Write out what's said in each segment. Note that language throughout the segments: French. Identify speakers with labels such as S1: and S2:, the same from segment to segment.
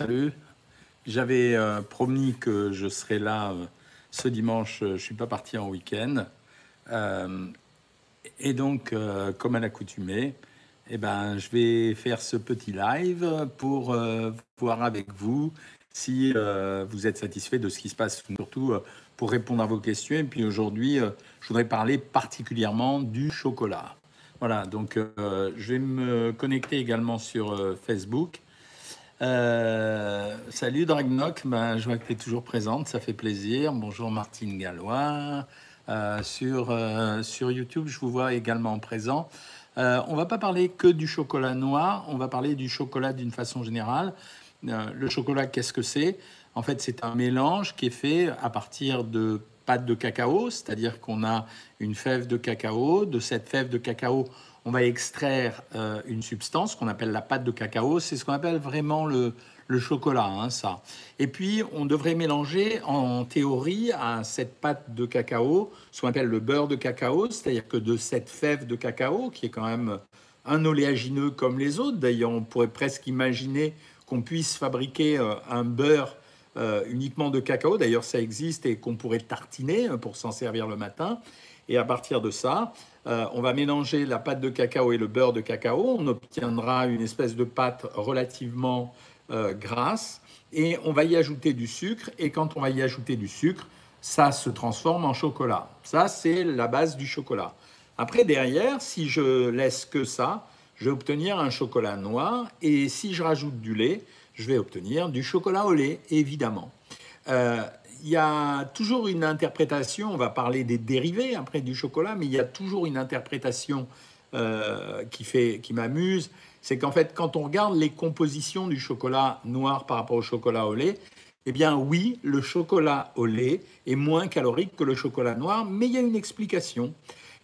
S1: Salut. J'avais euh, promis que je serais là euh, ce dimanche. Je ne suis pas parti en week-end. Euh, et donc, comme à l'accoutumée, eh ben, je vais faire ce petit live pour voir avec vous si vous êtes satisfait de ce qui se passe, surtout pour répondre à vos questions. Et puis aujourd'hui, je voudrais parler particulièrement du chocolat. Voilà, donc je vais me connecter également sur Facebook. Euh, salut Dragnok, ben, je vois que tu es toujours présente, ça fait plaisir. Bonjour Martine Gallois. Euh, sur, euh, sur YouTube, je vous vois également présent. on va pas parler que du chocolat noir, on va parler du chocolat d'une façon générale. le chocolat, qu'est-ce que c'est? En fait, c'est un mélange qui est fait à partir de pâte de cacao, c'est-à-dire qu'on a une fève de cacao. De cette fève de cacao, on va extraire euh, une substance qu'on appelle la pâte de cacao. C'est ce qu'on appelle vraiment le, chocolat, hein, ça. Et puis, on devrait mélanger en théorie à cette pâte de cacao ce qu'on appelle le beurre de cacao, c'est-à-dire que de cette fève de cacao, qui est quand même un oléagineux comme les autres, d'ailleurs, on pourrait presque imaginer qu'on puisse fabriquer euh, un beurre euh, uniquement de cacao, d'ailleurs ça existe et qu'on pourrait tartiner pour s'en servir le matin. Et à partir de ça, euh, on va mélanger la pâte de cacao et le beurre de cacao. On obtiendra une espèce de pâte relativement euh, grasse. Et on va y ajouter du sucre. Et quand on va y ajouter du sucre, ça se transforme en chocolat. Ça, c'est la base du chocolat. Après, derrière, si je laisse que ça, je vais obtenir un chocolat noir. Et si je rajoute du lait, je vais obtenir du chocolat au lait, évidemment. Euh, il y a toujours une interprétation, on va parler des dérivés après du chocolat, mais il y a toujours une interprétation euh, qui, fait, qui m'amuse. C'est qu'en fait, quand on regarde les compositions du chocolat noir par rapport au chocolat au lait, eh bien oui, le chocolat au lait est moins calorique que le chocolat noir, mais il y a une explication.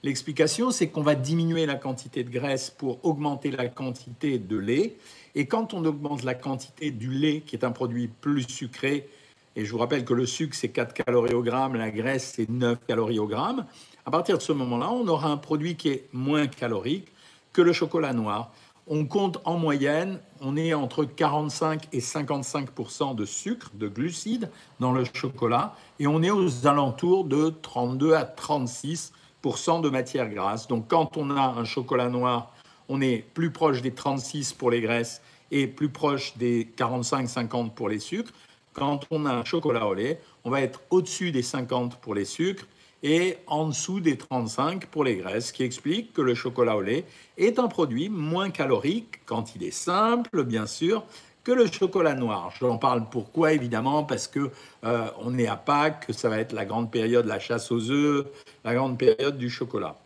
S1: L'explication, c'est qu'on va diminuer la quantité de graisse pour augmenter la quantité de lait. Et quand on augmente la quantité du lait, qui est un produit plus sucré, et je vous rappelle que le sucre, c'est 4 calories au gramme, la graisse, c'est 9 calories au gramme. À partir de ce moment-là, on aura un produit qui est moins calorique que le chocolat noir. On compte en moyenne, on est entre 45 et 55% de sucre, de glucides dans le chocolat, et on est aux alentours de 32 à 36 de matière grasse. Donc quand on a un chocolat noir, on est plus proche des 36 pour les graisses et plus proche des 45-50 pour les sucres. Quand on a un chocolat au lait, on va être au-dessus des 50 pour les sucres et en dessous des 35 pour les graisses, ce qui explique que le chocolat au lait est un produit moins calorique quand il est simple, bien sûr, que le chocolat noir. J'en parle pourquoi évidemment parce que euh, on est à Pâques, que ça va être la grande période, la chasse aux œufs, la grande période du chocolat.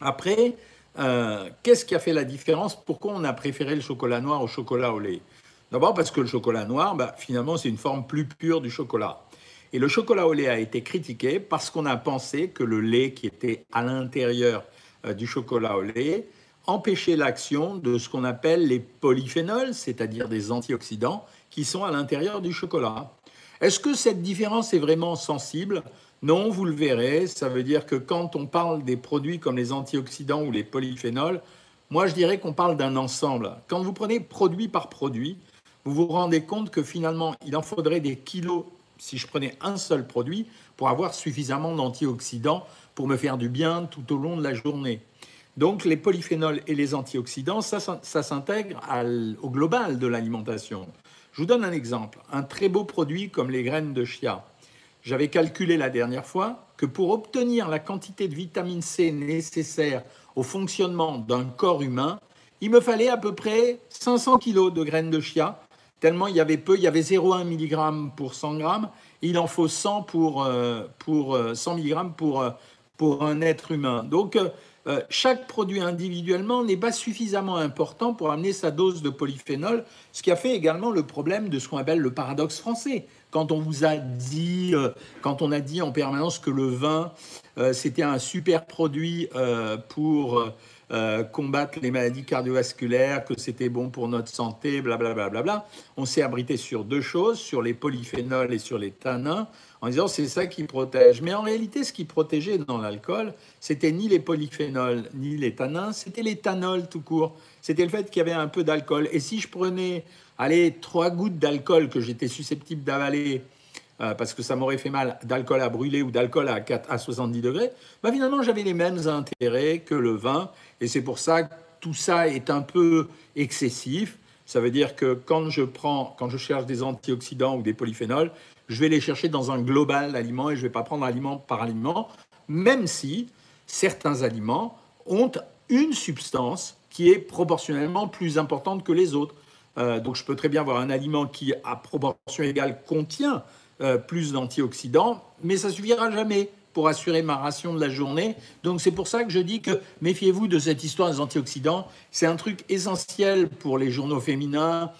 S1: Après, euh, qu'est-ce qui a fait la différence? Pourquoi on a préféré le chocolat noir au chocolat au lait? D'abord parce que le chocolat noir, bah, finalement, c'est une forme plus pure du chocolat. Et le chocolat au lait a été critiqué parce qu'on a pensé que le lait qui était à l'intérieur euh, du chocolat au lait empêchait l'action de ce qu'on appelle les polyphénols, c'est-à-dire des antioxydants qui sont à l'intérieur du chocolat. Est-ce que cette différence est vraiment sensible? Non, vous le verrez. Ça veut dire que quand on parle des produits comme les antioxydants ou les polyphénols, moi je dirais qu'on parle d'un ensemble. Quand vous prenez produit par produit, vous vous rendez compte que finalement, il en faudrait des kilos si je prenais un seul produit pour avoir suffisamment d'antioxydants pour me faire du bien tout au long de la journée. Donc les polyphénols et les antioxydants, ça, s'intègre au global de l'alimentation. Je vous donne un exemple. Un très beau produit comme les graines de chia. J'avais calculé la dernière fois que pour obtenir la quantité de vitamine C nécessaire au fonctionnement d'un corps humain, il me fallait à peu près 500 kg de graines de chia tellement il y avait peu, il y avait 0,1 mg pour 100 g, il en faut 100 pour, euh, pour 100 euh, mg pour, euh, pour un être humain. Donc chaque produit individuellement n'est pas suffisamment important pour amener sa dose de polyphénol, ce qui a fait également le problème de ce qu'on appelle le paradoxe français. Quand on vous a dit, quand on a dit en permanence que le vin, c'était un super produit pour euh, combattre les maladies cardiovasculaires, que c'était bon pour notre santé, blablabla. Bla, bla, bla. On s'est abrité sur deux choses, sur les polyphénols et sur les tanins, en disant c'est ça qui protège. Mais en réalité, ce qui protégeait dans l'alcool, c'était ni les polyphénols ni les tanins, c'était l'éthanol tout court. C'était le fait qu'il y avait un peu d'alcool. Et si je prenais allez, trois gouttes d'alcool que j'étais susceptible d'avaler euh, parce que ça m'aurait fait mal d'alcool à brûler ou d'alcool à, 4, à 70 degrés, bah finalement j'avais les mêmes intérêts que le vin. Et c'est pour ça que tout ça est un peu excessif. Ça veut dire que quand je prends, quand je cherche des antioxydants ou des polyphénols, je vais les chercher dans un global d'aliment et je ne vais pas prendre aliment par aliment, même si certains aliments ont une substance qui est proportionnellement plus importante que les autres. Euh, donc je peux très bien avoir un aliment qui, à proportion égale, contient euh, plus d'antioxydants, mais ça suffira jamais pour assurer ma ration de la journée. Donc c'est pour ça que je dis que méfiez-vous de cette histoire des antioxydants. C'est un truc essentiel pour les journaux féminins,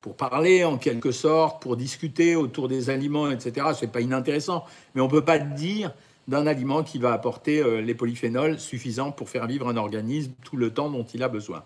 S1: pour parler en quelque sorte, pour discuter autour des aliments, etc. C'est pas inintéressant, mais on peut pas dire d'un aliment qui va apporter euh, les polyphénols suffisants pour faire vivre un organisme tout le temps dont il a besoin.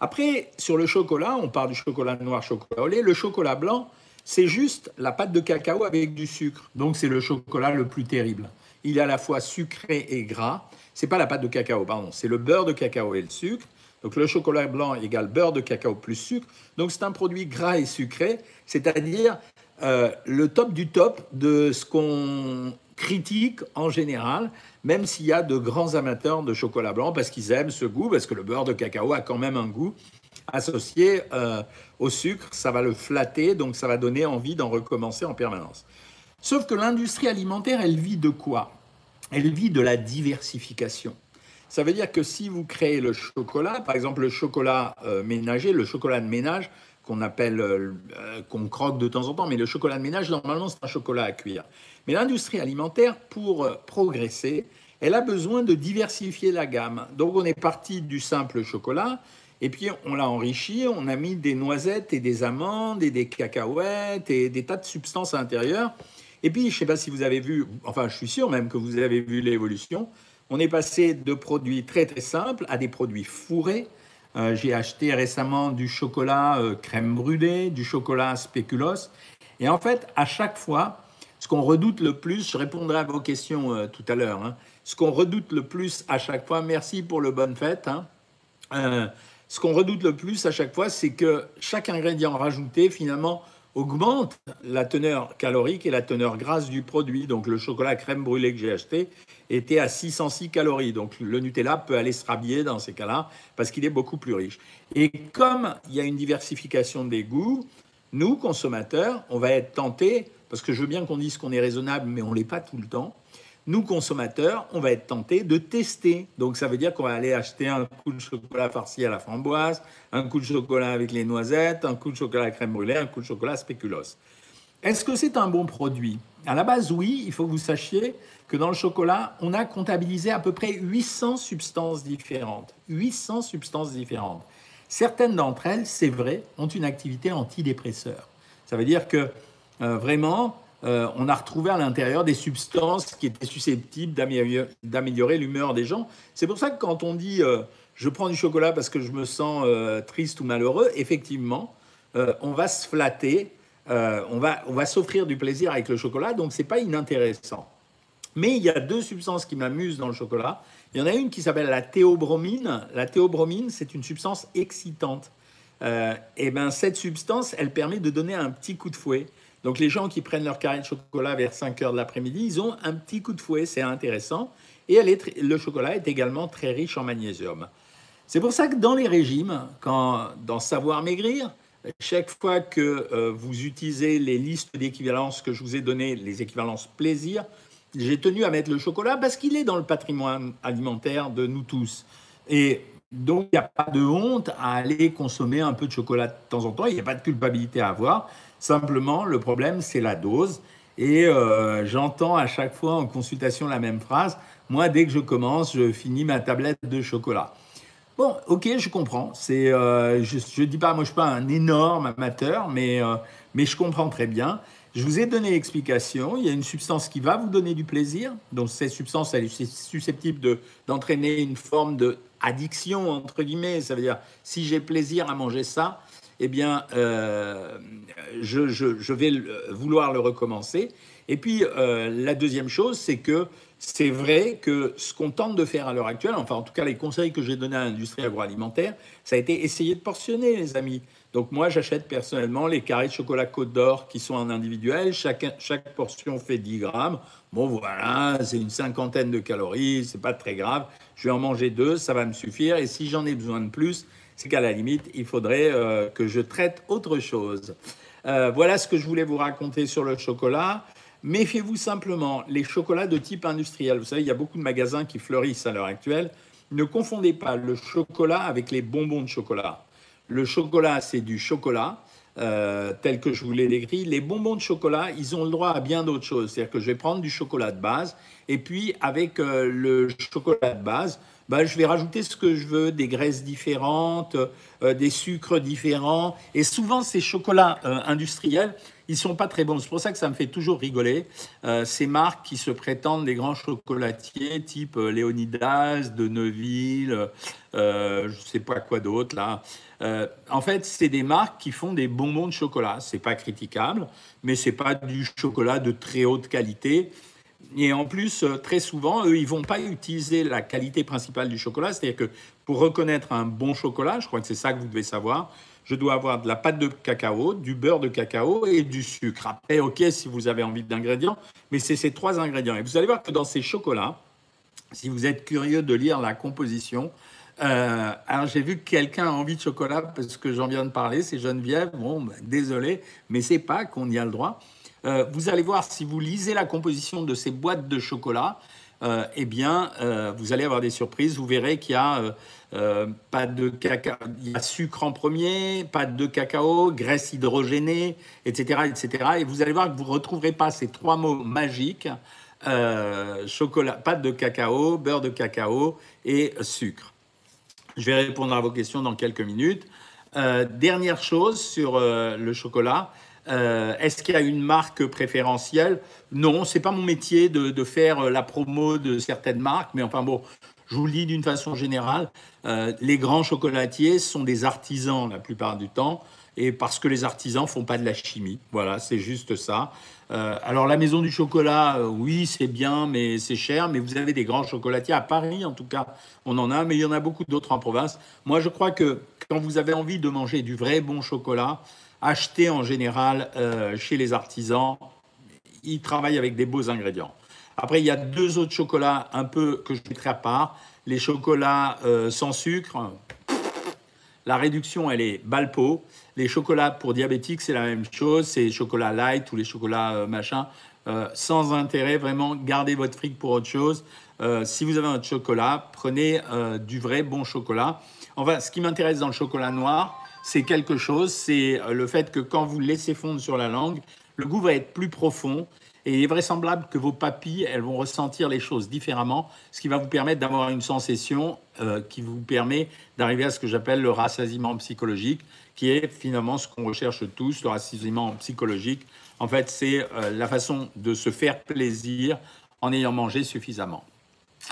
S1: Après, sur le chocolat, on parle du chocolat noir, chocolat au lait. Le chocolat blanc, c'est juste la pâte de cacao avec du sucre. Donc c'est le chocolat le plus terrible. Il est à la fois sucré et gras. C'est pas la pâte de cacao, pardon, c'est le beurre de cacao et le sucre. Donc le chocolat blanc égale beurre de cacao plus sucre. Donc c'est un produit gras et sucré, c'est-à-dire euh, le top du top de ce qu'on critique en général, même s'il y a de grands amateurs de chocolat blanc parce qu'ils aiment ce goût, parce que le beurre de cacao a quand même un goût associé euh, au sucre, ça va le flatter, donc ça va donner envie d'en recommencer en permanence. Sauf que l'industrie alimentaire, elle vit de quoi? Elle vit de la diversification. Ça veut dire que si vous créez le chocolat, par exemple le chocolat euh, ménager, le chocolat de ménage, qu'on appelle, euh, qu'on croque de temps en temps, mais le chocolat de ménage, normalement, c'est un chocolat à cuire. Mais l'industrie alimentaire, pour progresser, elle a besoin de diversifier la gamme. Donc on est parti du simple chocolat, et puis on l'a enrichi, on a mis des noisettes et des amandes et des cacahuètes et des tas de substances à l'intérieur. Et puis je ne sais pas si vous avez vu, enfin je suis sûr même que vous avez vu l'évolution, on est passé de produits très très simples à des produits fourrés. Euh, j'ai acheté récemment du chocolat euh, crème brûlée, du chocolat spéculoos. Et en fait, à chaque fois, ce qu'on redoute le plus, je répondrai à vos questions euh, tout à l'heure, hein, ce qu'on redoute le plus à chaque fois, merci pour le bonne fête, hein, ce qu'on redoute le plus à chaque fois, c'est que chaque ingrédient rajouté, finalement, augmente la teneur calorique et la teneur grasse du produit. Donc le chocolat crème brûlée que j'ai acheté était à 606 calories. Donc le Nutella peut aller se rhabiller dans ces cas-là parce qu'il est beaucoup plus riche. Et comme il y a une diversification des goûts, nous, consommateurs, on va être tentés, parce que je veux bien qu'on dise qu'on est raisonnable, mais on ne l'est pas tout le temps, nous, consommateurs, on va être tentés de tester. Donc, ça veut dire qu'on va aller acheter un coup de chocolat farci à la framboise, un coup de chocolat avec les noisettes, un coup de chocolat à crème brûlée, un coup de chocolat spéculoos. Est-ce que c'est un bon produit? À la base, oui. Il faut que vous sachiez que dans le chocolat, on a comptabilisé à peu près 800 substances différentes. 800 substances différentes. Certaines d'entre elles, c'est vrai, ont une activité antidépresseur. Ça veut dire que euh, vraiment, euh, on a retrouvé à l'intérieur des substances qui étaient susceptibles d'améliorer l'humeur des gens. C'est pour ça que quand on dit euh, je prends du chocolat parce que je me sens euh, triste ou malheureux, effectivement, on va se flatter, on va, on va s'offrir du plaisir avec le chocolat, donc c'est pas inintéressant. Mais il y a deux substances qui m'amusent dans le chocolat. Il y en a une qui s'appelle la théobromine. La théobromine, c'est une substance excitante. et ben cette substance, elle permet de donner un petit coup de fouet. Donc les gens qui prennent leur carré de chocolat vers 5 heures de l'après-midi, ils ont un petit coup de fouet, c'est intéressant. Et le chocolat est également très riche en magnésium. C'est pour ça que dans les régimes, quand, dans Savoir Maigrir, chaque fois que euh, vous utilisez les listes d'équivalences que je vous ai données, les équivalences plaisir, j'ai tenu à mettre le chocolat parce qu'il est dans le patrimoine alimentaire de nous tous. Et donc, il n'y a pas de honte à aller consommer un peu de chocolat de temps en temps, il n'y a pas de culpabilité à avoir. Simplement, le problème, c'est la dose. Et euh, j'entends à chaque fois en consultation la même phrase. Moi, dès que je commence, je finis ma tablette de chocolat. Bon, ok, je comprends. C'est, euh, je ne dis pas, moi, je suis pas un énorme amateur, mais, euh, mais je comprends très bien. Je vous ai donné l'explication. Il y a une substance qui va vous donner du plaisir. Donc, cette substance, elle est susceptible de, d'entraîner une forme d'addiction, entre guillemets. Ça veut dire, si j'ai plaisir à manger ça, eh bien, euh, je, vais vouloir le recommencer. Et puis, euh, la deuxième chose, c'est que c'est vrai que ce qu'on tente de faire à l'heure actuelle, enfin en tout cas les conseils que j'ai donnés à l'industrie agroalimentaire, ça a été essayer de portionner, les amis. Donc moi, j'achète personnellement les carrés de chocolat Côte d'Or qui sont en individuel. Chaque, chaque portion fait 10 grammes. Bon, voilà, c'est une cinquantaine de calories, c'est pas très grave. Je vais en manger deux, ça va me suffire. Et si j'en ai besoin de plus, c'est qu'à la limite, il faudrait euh, que je traite autre chose. Euh, voilà ce que je voulais vous raconter sur le chocolat. Méfiez-vous simplement, les chocolats de type industriel, vous savez, il y a beaucoup de magasins qui fleurissent à l'heure actuelle. Ne confondez pas le chocolat avec les bonbons de chocolat. Le chocolat, c'est du chocolat, euh, tel que je vous l'ai décrit. Les bonbons de chocolat, ils ont le droit à bien d'autres choses. C'est-à-dire que je vais prendre du chocolat de base, et puis avec le chocolat de base, bah, je vais rajouter ce que je veux, des graisses différentes, euh, des sucres différents. Et souvent, ces chocolats industriels, ils sont pas très bons. C'est pour ça que ça me fait toujours rigoler. Euh, ces marques qui se prétendent des grands chocolatiers, type euh, Léonidas, de Neuville, euh, je sais pas quoi d'autre là. Euh, en fait, c'est des marques qui font des bonbons de chocolat. C'est pas critiquable, mais c'est pas du chocolat de très haute qualité. Et en plus, très souvent, eux, ils vont pas utiliser la qualité principale du chocolat. C'est-à-dire que pour reconnaître un bon chocolat, je crois que c'est ça que vous devez savoir, je dois avoir de la pâte de cacao, du beurre de cacao et du sucre. Après, ok, si vous avez envie d'ingrédients, mais c'est ces trois ingrédients. Et vous allez voir que dans ces chocolats, si vous êtes curieux de lire la composition, euh, alors j'ai vu que quelqu'un a envie de chocolat parce que j'en viens de parler, c'est Geneviève. Bon, ben, désolé, mais c'est pas qu'on y a le droit. Euh, vous allez voir si vous lisez la composition de ces boîtes de chocolat, euh, eh bien, vous allez avoir des surprises. Vous verrez qu'il y a euh, pas de sucre en premier, pâte de cacao, graisse hydrogénée, etc., etc. Et vous allez voir que vous ne retrouverez pas ces trois mots magiques euh, chocolat, pâte de cacao, beurre de cacao et sucre. Je vais répondre à vos questions dans quelques minutes. Euh, dernière chose sur le chocolat. Est-ce qu'il y a une marque préférentielle? Non, c'est pas mon métier de, faire la promo de certaines marques, mais enfin bon, je vous le dis d'une façon générale, euh, les grands chocolatiers sont des artisans la plupart du temps, et parce que les artisans font pas de la chimie. Voilà, c'est juste ça. Euh, alors la maison du chocolat, euh, oui, c'est bien, mais c'est cher. Mais vous avez des grands chocolatiers à Paris, en tout cas, on en a, mais il y en a beaucoup d'autres en province. Moi, je crois que quand vous avez envie de manger du vrai bon chocolat, achetez en général chez les artisans. Ils travaillent avec des beaux ingrédients. Après, il y a deux autres chocolats un peu que je mettrai à part. Les chocolats euh, sans sucre, la réduction, elle est balpo. Les chocolats pour diabétiques, c'est la même chose. C'est chocolat light ou les chocolats euh, machin. Euh, sans intérêt, vraiment, gardez votre fric pour autre chose. si vous avez un chocolat, prenez du vrai bon chocolat. Enfin, ce qui m'intéresse dans le chocolat noir, c'est quelque chose, c'est le fait que quand vous laissez fondre sur la langue, le goût va être plus profond et il est vraisemblable que vos papilles, elles vont ressentir les choses différemment, ce qui va vous permettre d'avoir une sensation euh, qui vous permet d'arriver à ce que j'appelle le rassasiement psychologique, qui est finalement ce qu'on recherche tous, le rassasiement psychologique. En fait, c'est euh, la façon de se faire plaisir en ayant mangé suffisamment.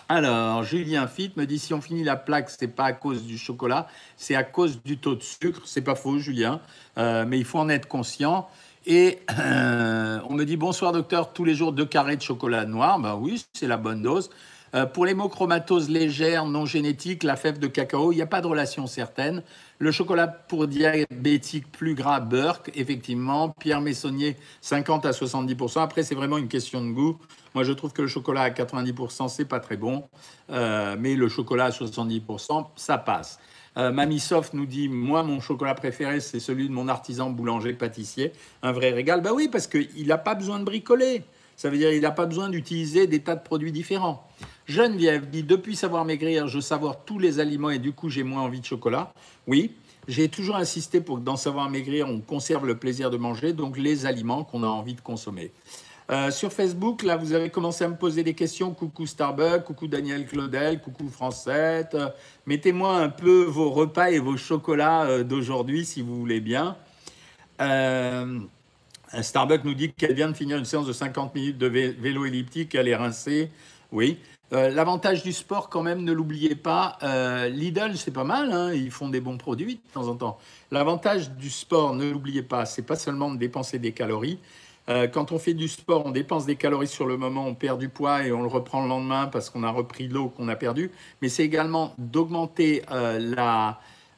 S1: Alors, Julien Fit me dit si on finit la plaque, c'est pas à cause du chocolat, c'est à cause du taux de sucre. C'est pas faux, Julien, euh, mais il faut en être conscient. Et euh, on me dit bonsoir docteur, tous les jours deux carrés de chocolat noir. Ben oui, c'est la bonne dose. Euh, pour l'hémochromatose légère, non génétique, la fève de cacao, il n'y a pas de relation certaine. Le chocolat pour diabétique plus gras, Burke, effectivement. Pierre Messonnier, 50 à 70%. Après, c'est vraiment une question de goût. Moi, je trouve que le chocolat à 90%, c'est pas très bon. Euh, mais le chocolat à 70%, ça passe. Euh, Mamie Soft nous dit Moi, mon chocolat préféré, c'est celui de mon artisan boulanger-pâtissier. Un vrai régal. Ben oui, parce qu'il n'a pas besoin de bricoler. Ça veut dire qu'il n'a pas besoin d'utiliser des tas de produits différents. Geneviève dit Depuis savoir maigrir, je savoure tous les aliments et du coup, j'ai moins envie de chocolat. Oui, j'ai toujours insisté pour que dans Savoir Maigrir, on conserve le plaisir de manger, donc les aliments qu'on a envie de consommer. Euh, sur Facebook, là, vous avez commencé à me poser des questions. Coucou Starbucks, coucou Daniel Claudel, coucou Francette. Mettez-moi un peu vos repas et vos chocolats euh, d'aujourd'hui, si vous voulez bien. Euh, Starbucks nous dit qu'elle vient de finir une séance de 50 minutes de vélo elliptique, elle est rincée. Oui. L'avantage du sport, quand même, ne l'oubliez pas. Lidl, c'est pas mal, hein, ils font des bons produits de temps en temps. L'avantage du sport, ne l'oubliez pas, c'est pas seulement de dépenser des calories, euh, quand on fait du sport, on dépense des calories sur le moment, on perd du poids et on le reprend le lendemain parce qu'on a repris l'eau qu'on a perdue. Mais c'est également d'augmenter euh,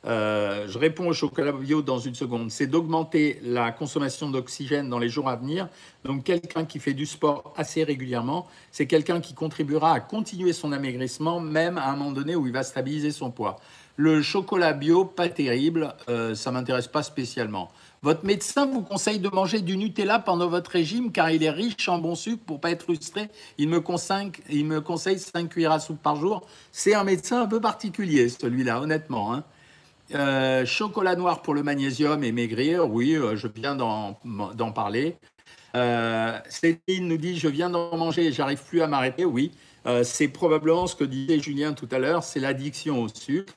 S1: Euh, je réponds au chocolat bio dans une seconde. C'est d'augmenter la consommation d'oxygène dans les jours à venir. Donc, quelqu'un qui fait du sport assez régulièrement, c'est quelqu'un qui contribuera à continuer son amaigrissement, même à un moment donné où il va stabiliser son poids. Le chocolat bio, pas terrible, euh, ça m'intéresse pas spécialement. Votre médecin vous conseille de manger du Nutella pendant votre régime car il est riche en bon sucre pour pas être frustré. Il me conseille, il me conseille 5 cuillères à soupe par jour. C'est un médecin un peu particulier, celui-là, honnêtement. Hein. Euh, chocolat noir pour le magnésium et maigrir, oui, euh, je viens d'en parler. Euh, Céline nous dit, je viens d'en manger et j'arrive plus à m'arrêter. Oui, c'est probablement ce que disait Julien tout à l'heure, c'est l'addiction au sucre.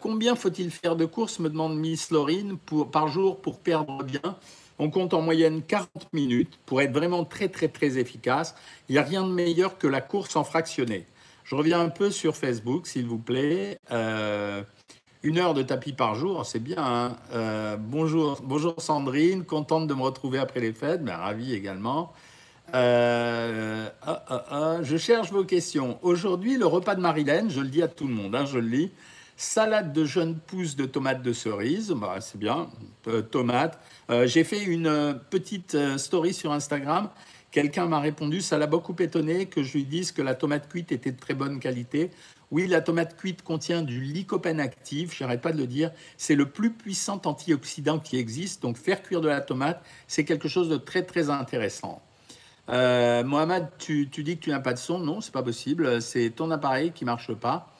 S1: combien faut-il faire de courses, me demande Miss Laurine, par jour pour perdre bien? On compte en moyenne 40 minutes pour être vraiment très très très efficace. Il n'y a rien de meilleur que la course en fractionné. Je reviens un peu sur Facebook, s'il vous plaît. Une heure de tapis par jour, c'est bien. Hein. Euh, bonjour, bonjour Sandrine, contente de me retrouver après les fêtes, mais ravi également. Euh, ah, ah, ah, je cherche vos questions. Aujourd'hui, le repas de Marilène, je le dis à tout le monde, hein, je le lis. Salade de jeunes pousses de tomates de cerise, bah, c'est bien, euh, tomates. J'ai fait une petite story sur Instagram. Quelqu'un m'a répondu, ça l'a beaucoup étonné que je lui dise que la tomate cuite était de très bonne qualité. Oui, la tomate cuite contient du lycopène actif, j'arrête pas de le dire. C'est le plus puissant antioxydant qui existe. Donc faire cuire de la tomate, c'est quelque chose de très très intéressant. Euh, Mohamed, tu, dis que tu n'as pas de son. Non, c'est pas possible. C'est ton appareil qui marche pas.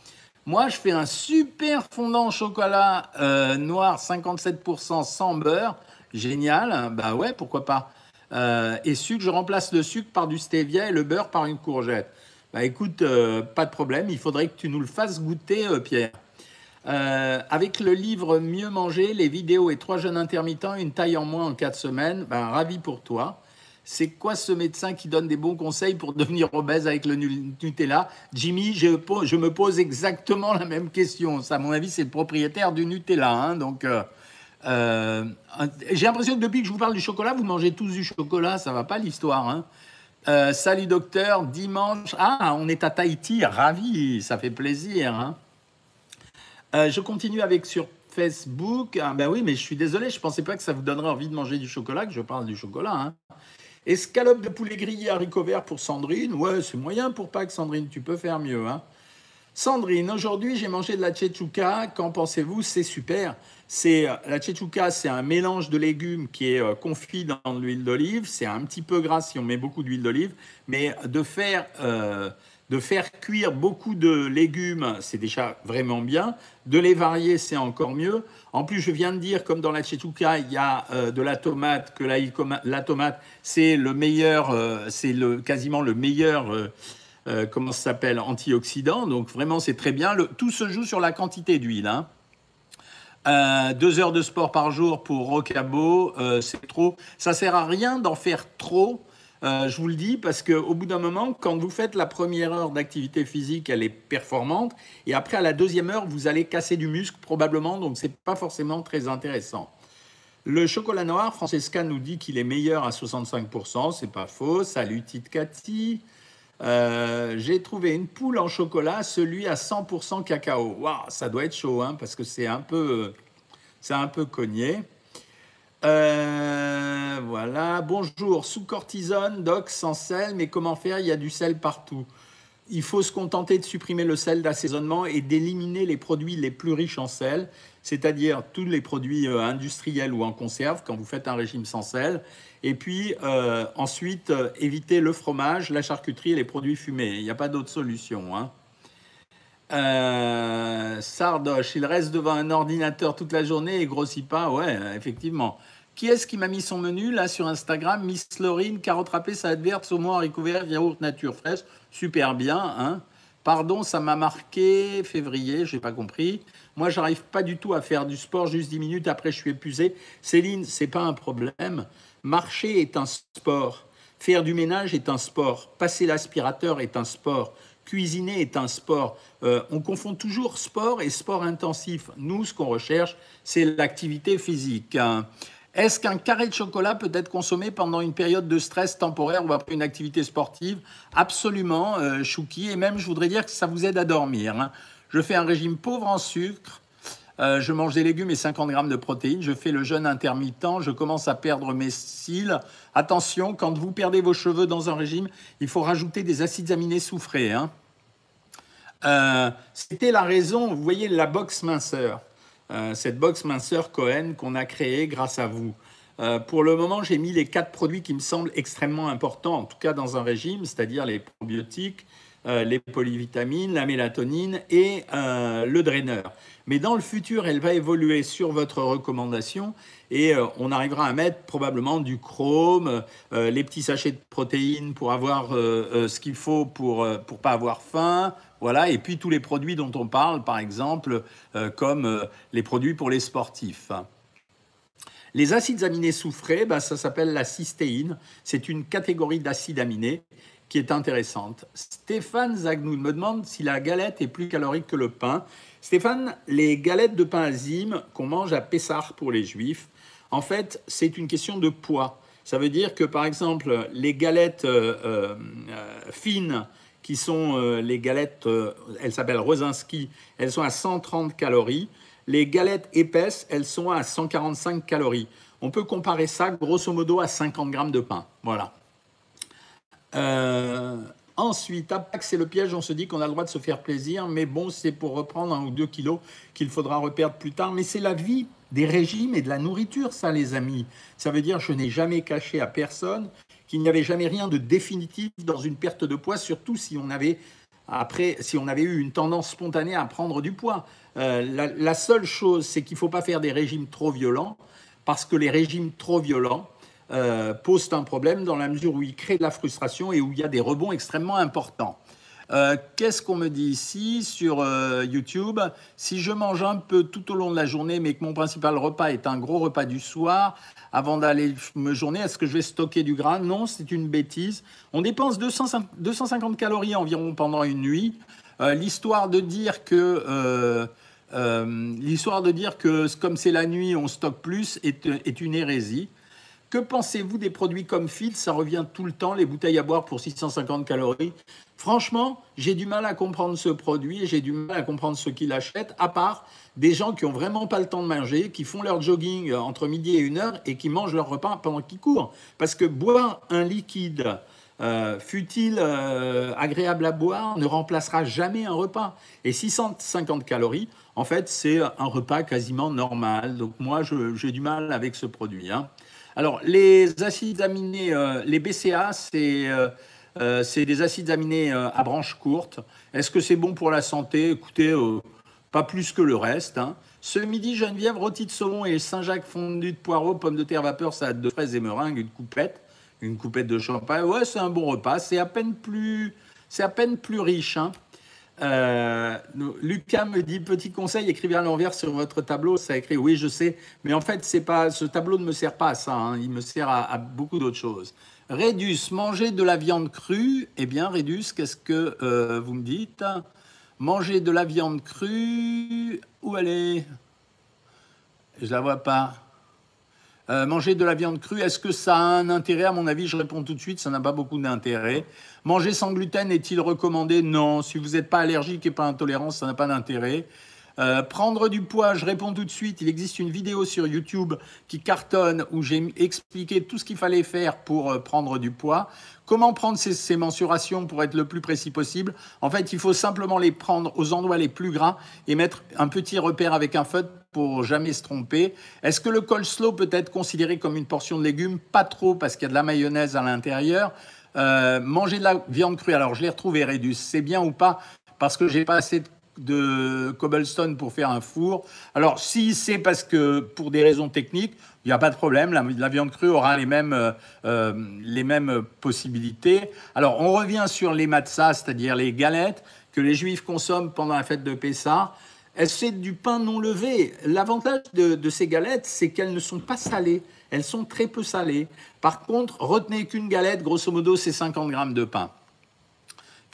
S1: Moi, je fais un super fondant au chocolat euh, noir 57% sans beurre. Génial. Bah ouais, pourquoi pas. Euh, et sucre, je remplace le sucre par du stevia et le beurre par une courgette. Bah écoute, euh, pas de problème, il faudrait que tu nous le fasses goûter, euh, Pierre. Avec le livre Mieux manger, les vidéos et trois jeunes intermittents, une taille en moins en quatre semaines, ben, ravi pour toi. C'est quoi ce médecin qui donne des bons conseils pour devenir obèse avec le Nutella? Jimmy, je, je, me pose exactement la même question. Ça, à mon avis, c'est le propriétaire du Nutella. Hein, donc, j'ai l'impression que depuis que je vous parle du chocolat, vous mangez tous du chocolat. Ça va pas l'histoire. Hein. Euh, salut docteur, dimanche. Ah, on est à Tahiti, ravi, ça fait plaisir. Hein. Euh, je continue avec sur Facebook. Ah, ben oui, mais je suis désolé, je pensais pas que ça vous donnerait envie de manger du chocolat, que je parle du chocolat. Hein. Escalope de poulet grillé haricots verts pour Sandrine. Ouais, c'est moyen pour pas que Sandrine, tu peux faire mieux. Sandrine, aujourd'hui j'ai mangé de la tchétchouka. Qu'en pensez-vous? C'est super. C'est euh, la tchétchouka, c'est un mélange de légumes qui est euh, confit dans l'huile d'olive. C'est un petit peu gras si on met beaucoup d'huile d'olive, mais de faire euh, de faire cuire beaucoup de légumes, c'est déjà vraiment bien. De les varier, c'est encore mieux. En plus, je viens de dire, comme dans la tchétchouka, il y a de la tomate, que la, la tomate, c'est le meilleur, c'est le, quasiment le meilleur euh, comment ça s'appelle, antioxydant. Donc vraiment, c'est très bien. tout se joue sur la quantité d'huile. Hein. Euh, deux heures de sport par jour pour Rocabo, euh, c'est trop. Ça sert à rien d'en faire trop. je vous le dis parce qu'au bout d'un moment, quand vous faites la première heure d'activité physique, elle est performante, et après à la deuxième heure, vous allez casser du muscle probablement, donc c'est pas forcément très intéressant. Le chocolat noir, Francesca nous dit qu'il est meilleur à 65%, c'est pas faux. Salut Tite Cathy. Euh, j'ai trouvé une poule en chocolat, celui à 100% cacao. Waouh, ça doit être chaud, hein, parce que c'est un peu, c'est un peu cogné. Euh, voilà. Bonjour. Sous cortisone, doc, sans sel, mais comment faire? Il y a du sel partout. Il faut se contenter de supprimer le sel d'assaisonnement et d'éliminer les produits les plus riches en sel, c'est-à-dire tous les produits euh, industriels ou en conserve quand vous faites un régime sans sel, et puis euh, ensuite, euh, éviter le fromage, la charcuterie et les produits fumés. Il n'y a pas d'autre solution. Hein. Sardoche, il reste devant un ordinateur toute la journée et grossit pas. Ouais, effectivement. Qui est-ce qui m'a mis son menu là sur Instagram? Miss Laurine, carotte râpée, salade verte, saumon, haricot vert, yaourt nature fraîche. Super bien. Hein Pardon, ça m'a marqué février, j'ai pas compris. Moi, j'arrive pas du tout à faire du sport juste 10 minutes après je suis épuisé. Céline, c'est pas un problème. Marcher est un sport. Faire du ménage est un sport. Passer l'aspirateur est un sport. Cuisiner est un sport. Euh, on confond toujours sport et sport intensif. Nous, ce qu'on recherche, c'est l'activité physique. Est-ce qu'un carré de chocolat peut être consommé pendant une période de stress temporaire ou après une activité sportive? Absolument, euh, Chouki. Et même, je voudrais dire que ça vous aide à dormir. Hein. Je fais un régime pauvre en sucre Euh, je mange des légumes et 50 grammes de protéines. Je fais le jeûne intermittent. Je commence à perdre mes cils. Attention, quand vous perdez vos cheveux dans un régime, il faut rajouter des acides aminés soufrés. Hein. Euh, c'était la raison, vous voyez, la box minceur. Euh, cette box minceur Cohen qu'on a créée grâce à vous. pour le moment, j'ai mis les quatre produits qui me semblent extrêmement importants, en tout cas dans un régime, c'est-à-dire les probiotiques, les polyvitamines, la mélatonine et le draineur. Mais dans le futur, elle va évoluer sur votre recommandation et euh, on arrivera à mettre probablement du chrome, euh, les petits sachets de protéines pour avoir euh, ce qu'il faut pour ne pas avoir faim. Voilà, et puis tous les produits dont on parle, par exemple, comme les produits pour les sportifs. Les acides aminés soufrés, bah, ça s'appelle la cystéine. C'est une catégorie d'acides aminés qui est intéressante. Stéphane Zagnou me demande si la galette est plus calorique que le pain. Stéphane, les galettes de pain azim qu'on mange à Pessah pour les juifs, en fait, c'est une question de poids. Ça veut dire que, par exemple, les galettes euh, euh, fines, qui sont euh, les galettes, elles s'appellent Rosinski, elles sont à 130 calories. Les galettes épaisses, elles sont à 145 calories. On peut comparer ça, grosso modo, à 50 grammes de pain. Voilà. Ensuite, que c'est le piège, on se dit qu'on a le droit de se faire plaisir, mais bon, c'est pour reprendre un ou deux kilos qu'il faudra reperdre plus tard. Mais c'est la vie des régimes et de la nourriture, ça, les amis. Ça veut dire, je n'ai jamais caché à personne qu'il n'y avait jamais rien de définitif dans une perte de poids, surtout si on avait après, si on avait eu une tendance spontanée à prendre du poids. Euh, la, seule chose, c'est qu'il ne faut pas faire des régimes trop violents, parce que les régimes trop violents, euh, pose un problème dans la mesure où il crée de la frustration et où il y a des rebonds extrêmement importants. Euh, qu'est-ce qu'on me dit ici sur euh, YouTube? Si je mange un peu tout au long de la journée, mais que mon principal repas est un gros repas du soir, avant d'aller me journée, est-ce que je vais stocker du gras? Non, c'est une bêtise. On dépense 250 calories environ pendant une nuit. l'histoire de dire que l'histoire de dire que comme c'est la nuit, on stocke plus est une hérésie. Que pensez-vous des produits comme Fit Ça revient tout le temps, les bouteilles à boire pour 650 calories. Franchement, j'ai du mal à comprendre ce produit et j'ai du mal à comprendre ceux qui l'achètent, à part des gens qui ont vraiment pas le temps de manger, qui font leur jogging entre midi et une heure et qui mangent leur repas pendant qu'ils courent. Parce que boire un liquide, euh, fut-il euh, agréable à boire, ne remplacera jamais un repas. Et 650 calories, en fait, c'est un repas quasiment normal. Donc moi, j'ai du mal avec ce produit. Hein. Alors, les acides aminés, euh, les BCA, euh, euh, c'est des acides aminés à branches courtes. Est-ce que c'est bon pour la santé? Écoutez, pas plus que le reste. Hein. Ce midi, Geneviève, rôti de saumon et Saint-Jacques fondu de poireaux, pommes de terre vapeur, salade de fraises et meringues, une coupette, une coupette de champagne. Ouais, c'est un bon repas. C'est à peine plus, c'est à peine plus riche. Hein. Euh, Lucas me dit petit conseil, écrivez à l'envers sur votre tableau. Ça écrit oui, je sais, mais en fait, c'est pas ce tableau ne me sert pas à ça. Hein. il me sert à, beaucoup d'autres choses. Rédus, manger de la viande crue. Eh bien, Rédus, qu'est-ce que euh, vous me dites? Manger de la viande crue. Où elle est? Je la vois pas. Euh, manger de la viande crue, est-ce que ça a un intérêt? À mon avis, je réponds tout de suite, ça n'a pas beaucoup d'intérêt. Manger sans gluten est-il recommandé? Non. Si vous n'êtes pas allergique et pas intolérant, ça n'a pas d'intérêt. Euh, prendre du poids, je réponds tout de suite. Il existe une vidéo sur YouTube qui cartonne où j'ai expliqué tout ce qu'il fallait faire pour euh, prendre du poids. Comment prendre ces, mensurations pour être le plus précis possible? En fait, il faut simplement les prendre aux endroits les plus gras et mettre un petit repère avec un feutre pour jamais se tromper. Est-ce que le coleslaw peut être considéré comme une portion de légumes? Pas trop parce qu'il y a de la mayonnaise à l'intérieur. Euh, manger de la viande crue, alors je l'ai retrouvé Rédus, c'est bien ou pas? Parce que j'ai pas assez de, cobblestone pour faire un four. Alors si c'est parce que pour des raisons techniques, il n'y a pas de problème, la, viande crue aura les mêmes, euh, euh, les mêmes possibilités. Alors on revient sur les matzahs, c'est-à-dire les galettes que les juifs consomment pendant la fête de Pessah. C'est du pain non levé. L'avantage de, ces galettes, c'est qu'elles ne sont pas salées. Elles sont très peu salées. Par contre, retenez qu'une galette, grosso modo, c'est 50 grammes de pain.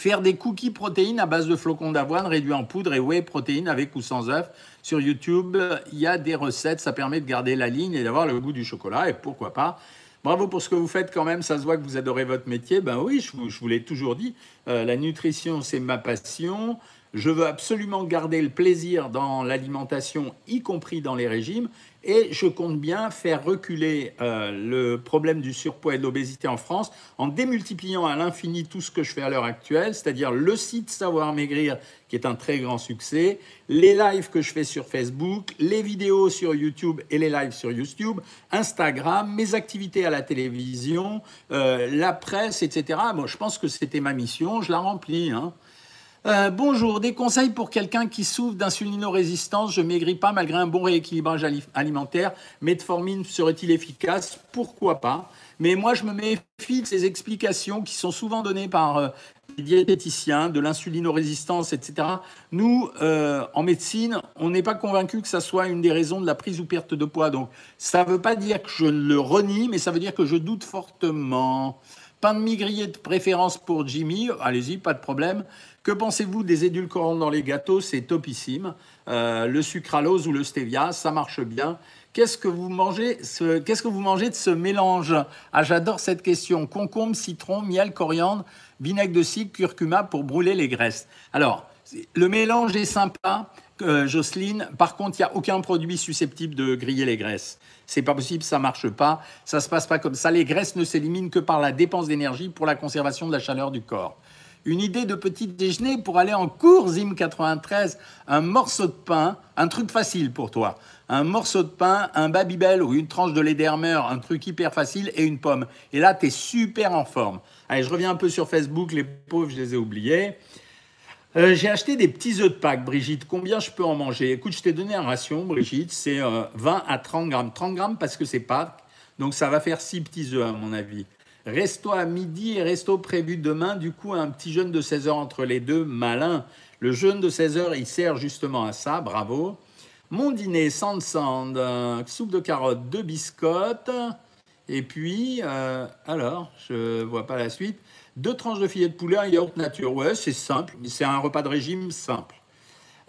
S1: Faire des cookies protéines à base de flocons d'avoine réduits en poudre et whey protéines avec ou sans œufs. Sur YouTube, il y a des recettes, ça permet de garder la ligne et d'avoir le goût du chocolat. Et pourquoi pas Bravo pour ce que vous faites quand même, ça se voit que vous adorez votre métier. Ben oui, je vous, l'ai toujours dit, euh, la nutrition c'est ma passion. Je veux absolument garder le plaisir dans l'alimentation, y compris dans les régimes. Et je compte bien faire reculer euh, le problème du surpoids et de l'obésité en France en démultipliant à l'infini tout ce que je fais à l'heure actuelle, c'est-à-dire le site Savoir Maigrir, qui est un très grand succès, les lives que je fais sur Facebook, les vidéos sur YouTube et les lives sur YouTube, Instagram, mes activités à la télévision, euh, la presse, etc. Bon, je pense que c'était ma mission, je la remplis. Hein. Euh, bonjour, des conseils pour quelqu'un qui souffre d'insulinorésistance. Je maigris pas malgré un bon rééquilibrage alimentaire. Metformine serait-il efficace? Pourquoi pas? Mais moi, je me méfie de ces explications qui sont souvent données par euh, les diététiciens, de l'insulinorésistance, etc. Nous, euh, en médecine, on n'est pas convaincu que ça soit une des raisons de la prise ou perte de poids. Donc, ça ne veut pas dire que je le renie, mais ça veut dire que je doute fortement. Pain de mie grillé de préférence pour Jimmy, allez-y, pas de problème. Que pensez-vous des édulcorants dans les gâteaux? C'est topissime. Euh, le sucralose ou le stevia, ça marche bien. Qu'est-ce que vous mangez Qu'est-ce que vous mangez de ce mélange? Ah, j'adore cette question. Concombre, citron, miel, coriandre, vinaigre de cidre, curcuma pour brûler les graisses. Alors, le mélange est sympa, euh, Jocelyne. Par contre, il n'y a aucun produit susceptible de griller les graisses. C'est pas possible, ça marche pas. Ça se passe pas comme ça. Les graisses ne s'éliminent que par la dépense d'énergie pour la conservation de la chaleur du corps. Une idée de petit déjeuner pour aller en cours, Zim 93, un morceau de pain, un truc facile pour toi. Un morceau de pain, un Babybel ou une tranche de lait d'Hermer, un truc hyper facile et une pomme. Et là, tu es super en forme. Allez, je reviens un peu sur Facebook, les pauvres, je les ai oubliés. Euh, j'ai acheté des petits œufs de Pâques, Brigitte. Combien je peux en manger? Écoute, je t'ai donné un ration, Brigitte. C'est 20 euh, à 30 grammes. 30 grammes parce que c'est Pâques. Donc ça va faire 6 petits œufs, à mon avis. Resto à midi et resto prévu demain. Du coup, un petit jeûne de 16 heures entre les deux. Malin. Le jeûne de 16 heures, il sert justement à ça. Bravo. Mon dîner, sand sand, soupe de carottes, deux biscottes. Et puis, euh, alors, je vois pas la suite. Deux tranches de filet de poulet, un yaourt nature. Ouais, c'est simple. C'est un repas de régime simple.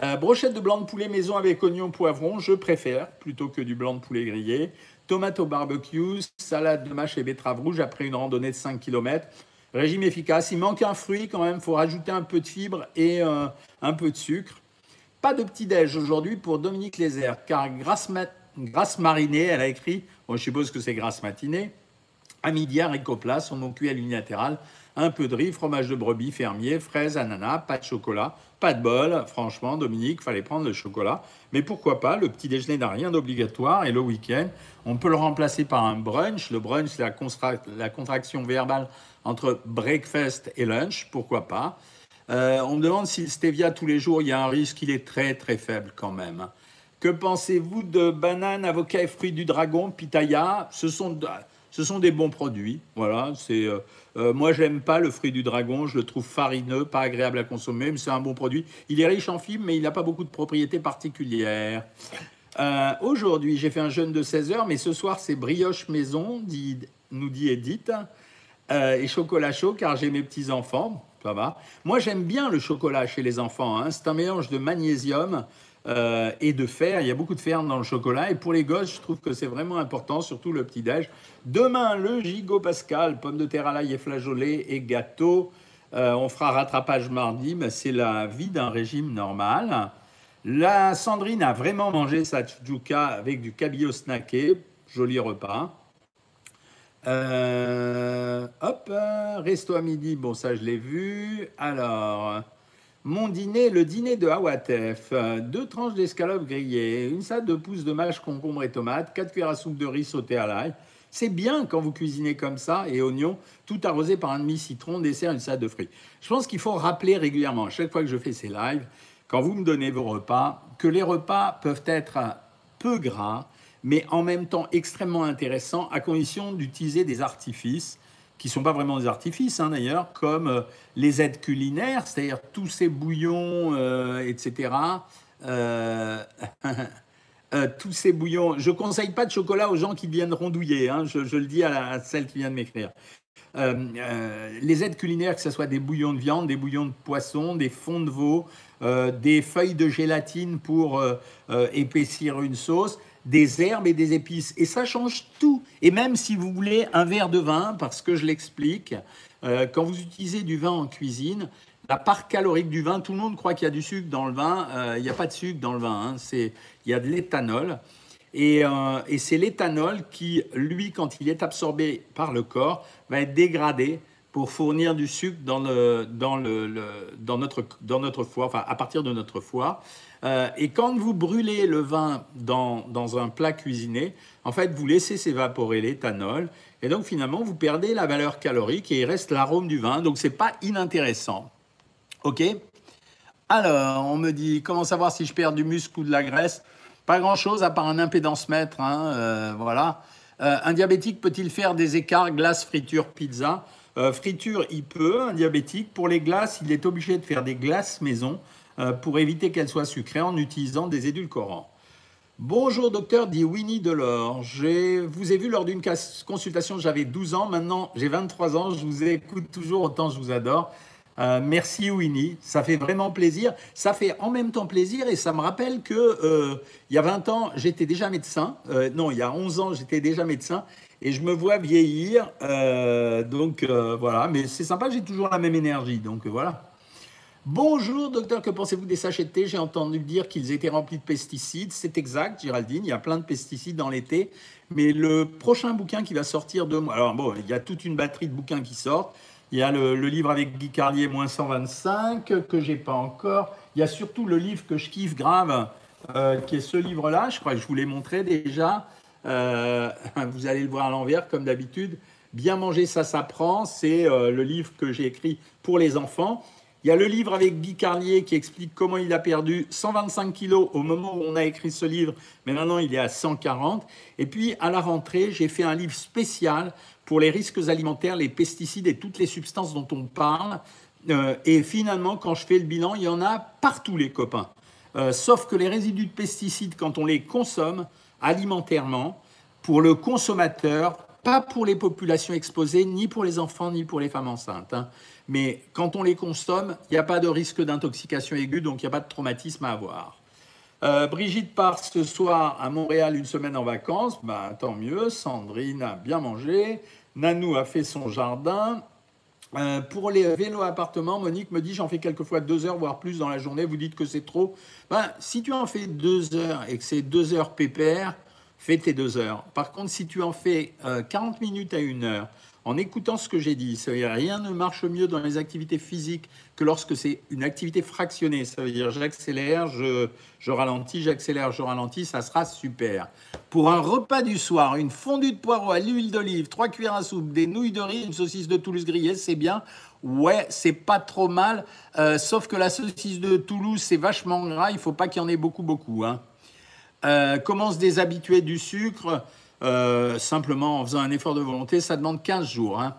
S1: Euh, brochette de blanc de poulet maison avec oignon poivron, je préfère plutôt que du blanc de poulet grillé tomate au barbecue, salade de mâche et betterave rouge après une randonnée de 5 km. Régime efficace. Il manque un fruit quand même, il faut rajouter un peu de fibres et euh, un peu de sucre. Pas de petit-déj aujourd'hui pour Dominique Lézère, car grasse, marinée, elle a écrit, bon, je suppose que c'est grasse matinée, à midi, haricot plat, mon cuit à l'unilatéral, un peu de riz, fromage de brebis, fermier, fraises, ananas, pas de chocolat, pas de bol. Franchement, Dominique, fallait prendre le chocolat. Mais pourquoi pas Le petit déjeuner n'a rien d'obligatoire et le week-end, on peut le remplacer par un brunch. Le brunch, c'est la, contraction verbale entre breakfast et lunch. Pourquoi pas? Euh, On me demande si le stevia tous les jours, il y a un risque. Il est très très faible quand même. Que pensez-vous de bananes, avocats et fruits du dragon, pitaya? Ce sont ce sont des bons produits. Voilà, c'est euh, euh, moi j'aime pas le fruit du dragon, je le trouve farineux, pas agréable à consommer, mais c'est un bon produit. Il est riche en fibres, mais il n'a pas beaucoup de propriétés particulières. Euh, aujourd'hui, j'ai fait un jeûne de 16 heures, mais ce soir c'est brioche maison, dit, nous dit Edith, et chocolat chaud car j'ai mes petits enfants. Ça va. Moi j'aime bien le chocolat chez les enfants. Hein. C'est un mélange de magnésium euh, et de fer. Il y a beaucoup de fer dans le chocolat. Et pour les gosses, je trouve que c'est vraiment important, surtout le petit-déj. Demain, le gigot pascal, pommes de terre à l'ail et flageolets et gâteau. Euh, on fera rattrapage mardi, mais c'est la vie d'un régime normal. La Sandrine a vraiment mangé sa tchouka avec du cabillaud snacké. Joli repas. Euh, hop, resto à midi, bon ça je l'ai vu. Alors, mon dîner, le dîner de Hawatef, deux tranches d'escalope grillées, une salade de pousses de mâche, concombre et tomates, quatre cuillères à soupe de riz sauté à l'ail. C'est bien quand vous cuisinez comme ça, et oignons, tout arrosé par un demi-citron, dessert, une salade de fruits. Je pense qu'il faut rappeler régulièrement, à chaque fois que je fais ces lives, quand vous me donnez vos repas, que les repas peuvent être peu gras, mais en même temps extrêmement intéressants, à condition d'utiliser des artifices qui ne sont pas vraiment des artifices hein, d'ailleurs, comme euh, les aides culinaires, c'est-à-dire tous ces bouillons, euh, etc. Euh, tous ces bouillons. Je ne conseille pas de chocolat aux gens qui viennent rondouiller, hein, je, le dis à, à, celle qui vient de m'écrire. les aides culinaires, que ce soit des bouillons de viande, des bouillons de poisson, des fonds de veau, des feuilles de gélatine pour épaissir une sauce, des herbes et des épices. Et ça change tout. Et même si vous voulez un verre de vin, parce que je l'explique, euh, quand vous utilisez du vin en cuisine, la part calorique du vin. Tout le monde croit qu'il y a du sucre dans le vin. Euh, il n'y a pas de sucre dans le vin. Hein. il y a de l'éthanol. Et, et c'est l'éthanol qui, lui, quand il est absorbé par le corps, va être dégradé pour fournir du sucre dans, le, dans, le, dans, notre, dans notre foie, enfin à partir de notre foie. Euh, et quand vous brûlez le vin dans, dans, un plat cuisiné, en fait, vous laissez s'évaporer l'éthanol. Et donc, finalement, vous perdez la valeur calorique et il reste l'arôme du vin. Donc, ce n'est pas inintéressant. OK? Alors, on me dit, comment savoir si je perds du muscle ou de la graisse? Pas grand-chose, à part un impédance mètre. Hein, euh, voilà. Euh, un diabétique peut-il faire des écarts glace, friture, pizza friture, il peut, un diabétique. Pour les glaces, il est obligé de faire des glaces maison pour éviter qu'elles soient sucrées en utilisant des édulcorants. Bonjour docteur, dit Winnie Delors. Je vous ai vu lors d'une consultation, j'avais 12 ans, maintenant j'ai 23 ans, je vous écoute toujours autant je vous adore. Euh, merci Winnie, ça fait vraiment plaisir. Ça fait en même temps plaisir et ça me rappelle que il y a 20 ans, j'étais déjà médecin. non, il y a 11 ans, j'étais déjà médecin et je me vois vieillir. Euh, donc euh, voilà, mais c'est sympa, j'ai toujours la même énergie. Donc voilà. Bonjour docteur, que pensez-vous des sachets de thé? J'ai entendu dire qu'ils étaient remplis de pesticides. C'est exact, Géraldine, il y a plein de pesticides dans thés. Mais le prochain bouquin qui va sortir de moi, alors bon, il y a toute une batterie de bouquins qui sortent. Il y a le, livre avec Guy Carlier, moins 125, que j'ai pas encore. Il y a surtout le livre que je kiffe grave, euh, qui est ce livre-là. Je crois que je vous l'ai montré déjà. Euh, vous allez le voir à l'envers, comme d'habitude. Bien manger, ça s'apprend. C'est euh, le livre que j'ai écrit pour les enfants. Il y a le livre avec Guy Carlier qui explique comment il a perdu 125 kilos au moment où on a écrit ce livre, mais maintenant il est à 140. Et puis à la rentrée, j'ai fait un livre spécial pour les risques alimentaires, les pesticides et toutes les substances dont on parle. Euh, et finalement, quand je fais le bilan, il y en a partout les copains. sauf que les résidus de pesticides, quand on les consomme, alimentairement pour le consommateur, pas pour les populations exposées, ni pour les enfants, ni pour les femmes enceintes. Hein. Mais quand on les consomme, il n'y a pas de risque d'intoxication aiguë, donc il n'y a pas de traumatisme à avoir. Euh, Brigitte part ce soir à Montréal une semaine en vacances. Bah, tant mieux. Sandrine a bien mangé. Nanou a fait son jardin. Euh, pour les vélos appartements, Monique me dit j'en fais quelquefois deux heures, voire plus dans la journée. Vous dites que c'est trop. Ben, si tu en fais deux heures et que c'est deux heures pépère, fais tes deux heures. Par contre, si tu en fais 40 euh, minutes à une heure, en écoutant ce que j'ai dit. Ça veut dire rien ne marche mieux dans les activités physiques que lorsque c'est une activité fractionnée. Ça veut dire j'accélère, je, je ralentis, j'accélère, je ralentis, ça sera super. Pour un repas du soir, une fondue de poireaux à l'huile d'olive, trois cuillères à soupe, des nouilles de riz, une saucisse de Toulouse grillée, c'est bien. Ouais, c'est pas trop mal, euh, sauf que la saucisse de Toulouse, c'est vachement gras, il faut pas qu'il y en ait beaucoup, beaucoup. Hein. Euh, comment se déshabituer du sucre euh, simplement en faisant un effort de volonté, ça demande 15 jours. Hein.